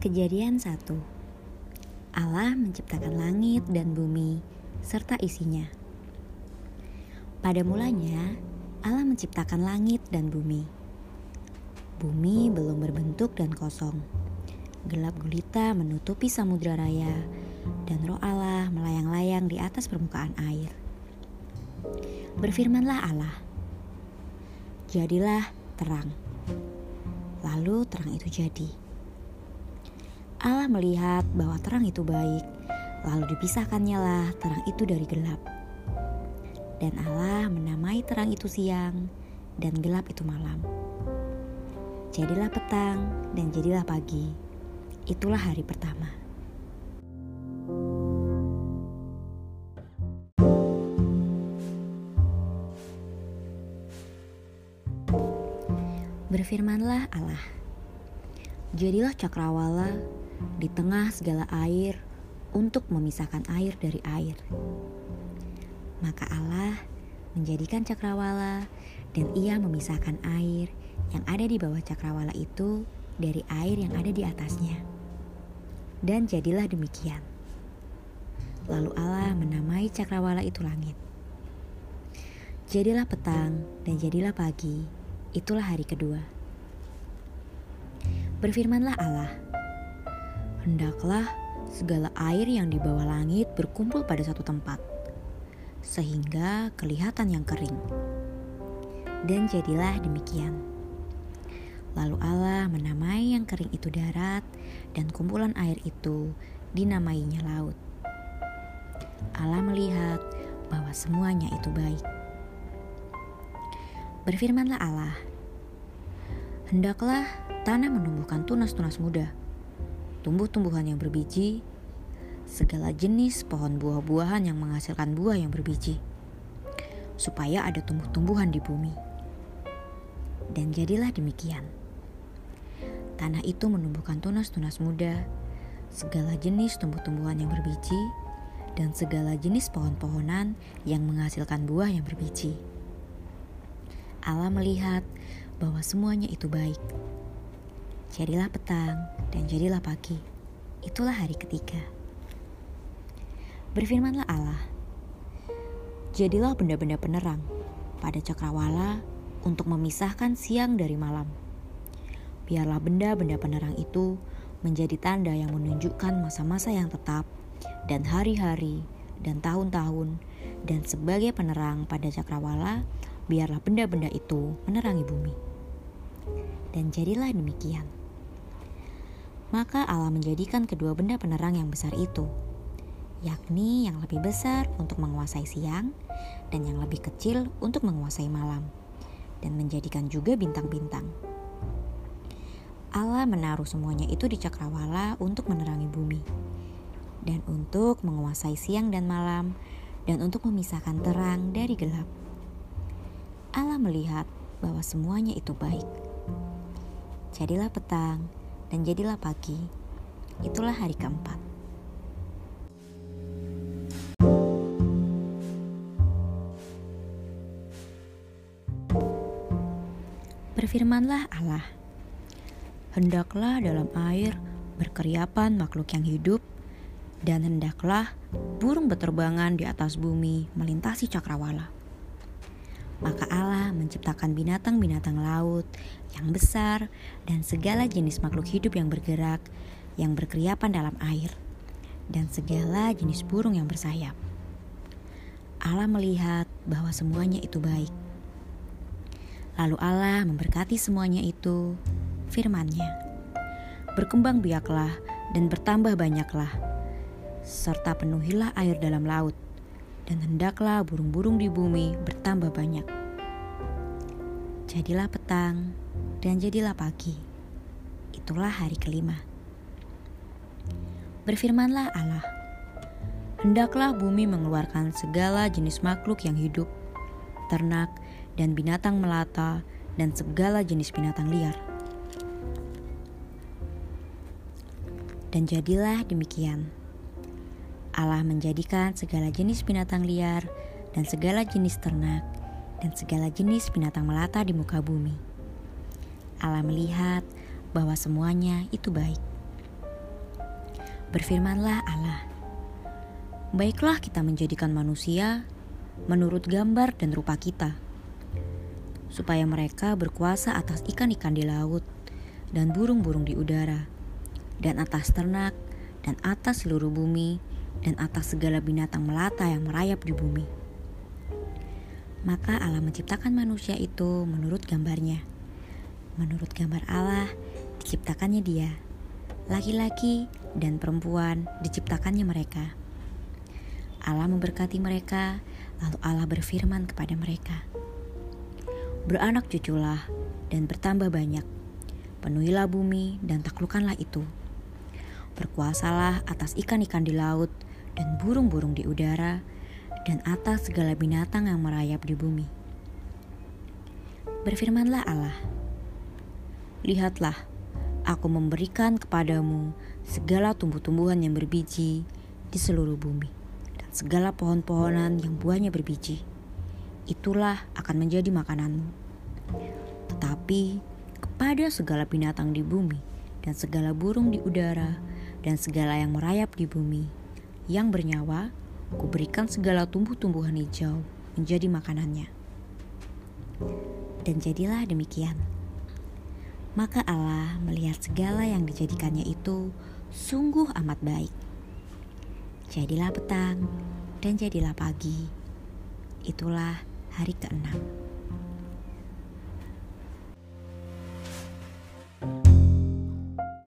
Kejadian 1 Allah menciptakan langit dan bumi serta isinya. Pada mulanya, Allah menciptakan langit dan bumi. Bumi belum berbentuk dan kosong. Gelap gulita menutupi samudra raya dan roh Allah melayang-layang di atas permukaan air. Berfirmanlah Allah, "Jadilah terang." Lalu terang itu jadi. Allah melihat bahwa terang itu baik, lalu dipisahkannya lah terang itu dari gelap. Dan Allah menamai terang itu siang, dan gelap itu malam. Jadilah petang, dan jadilah pagi. Itulah hari pertama. Berfirmanlah Allah, jadilah cakrawala di tengah segala air untuk memisahkan air dari air. Maka Allah menjadikan cakrawala dan ia memisahkan air yang ada di bawah cakrawala itu dari air yang ada di atasnya. Dan jadilah demikian. Lalu Allah menamai cakrawala itu langit. Jadilah petang dan jadilah pagi, itulah hari kedua. Berfirmanlah Allah, hendaklah segala air yang di bawah langit berkumpul pada satu tempat, sehingga kelihatan yang kering. Dan jadilah demikian. Lalu Allah menamai yang kering itu darat, dan kumpulan air itu dinamainya laut. Allah melihat bahwa semuanya itu baik. Berfirmanlah Allah, "Hendaklah tanah menumbuhkan tunas-tunas muda." tumbuh-tumbuhan yang berbiji, segala jenis pohon buah-buahan yang menghasilkan buah yang berbiji, supaya ada tumbuh-tumbuhan di bumi. Dan jadilah demikian. Tanah itu menumbuhkan tunas-tunas muda, segala jenis tumbuh-tumbuhan yang berbiji, dan segala jenis pohon-pohonan yang menghasilkan buah yang berbiji. Allah melihat bahwa semuanya itu baik. Jadilah petang dan jadilah pagi. Itulah hari ketiga. Berfirmanlah Allah, jadilah benda-benda penerang pada cakrawala untuk memisahkan siang dari malam. Biarlah benda-benda penerang itu menjadi tanda yang menunjukkan masa-masa yang tetap dan hari-hari dan tahun-tahun dan sebagai penerang pada cakrawala biarlah benda-benda itu menerangi bumi. Dan jadilah demikian. Maka Allah menjadikan kedua benda penerang yang besar itu, yakni yang lebih besar untuk menguasai siang dan yang lebih kecil untuk menguasai malam, dan menjadikan juga bintang-bintang. Allah menaruh semuanya itu di cakrawala untuk menerangi bumi, dan untuk menguasai siang dan malam, dan untuk memisahkan terang dari gelap. Allah melihat bahwa semuanya itu baik. Jadilah petang, dan jadilah pagi. Itulah hari keempat. Berfirmanlah Allah, hendaklah dalam air berkeriapan makhluk yang hidup, dan hendaklah burung beterbangan di atas bumi melintasi cakrawala. Maka Allah menciptakan binatang-binatang laut yang besar dan segala jenis makhluk hidup yang bergerak, yang berkeriapan dalam air, dan segala jenis burung yang bersayap. Allah melihat bahwa semuanya itu baik. Lalu Allah memberkati semuanya itu, firman-Nya, Berkembang biaklah dan bertambah banyaklah, serta penuhilah air dalam laut, dan hendaklah burung-burung di bumi bertambah banyak. Jadilah petang dan jadilah pagi. Itulah hari kelima. Berfirmanlah Allah, hendaklah bumi mengeluarkan segala jenis makhluk yang hidup, ternak dan binatang melata dan segala jenis binatang liar. Dan jadilah demikian. Allah menjadikan segala jenis binatang liar dan segala jenis ternak dan segala jenis binatang melata di muka bumi. Allah melihat bahwa semuanya itu baik. Berfirmanlah Allah, Baiklah kita menjadikan manusia menurut gambar dan rupa kita, supaya mereka berkuasa atas ikan-ikan di laut dan burung-burung di udara, dan atas ternak, dan atas seluruh bumi, dan atas segala binatang melata yang merayap di bumi. Maka Allah menciptakan manusia itu menurut gambarnya. Menurut gambar Allah, diciptakannya dia. Laki-laki dan perempuan diciptakannya mereka. Allah memberkati mereka, lalu Allah berfirman kepada mereka, "Beranak cuculah dan bertambah banyak, penuhilah bumi dan taklukkanlah itu. Berkuasalah atas ikan-ikan di laut dan burung-burung di udara, dan atas segala binatang yang merayap di bumi." Berfirmanlah Allah, "Lihatlah, aku memberikan kepadamu segala tumbuh-tumbuhan yang berbiji di seluruh bumi." segala pohon-pohonan yang buahnya berbiji. Itulah akan menjadi makananmu. Tetapi kepada segala binatang di bumi dan segala burung di udara dan segala yang merayap di bumi yang bernyawa, kuberikan segala tumbuh-tumbuhan hijau menjadi makanannya. Dan jadilah demikian. Maka Allah melihat segala yang dijadikannya itu sungguh amat baik. Jadilah petang dan jadilah pagi. Itulah hari keenam.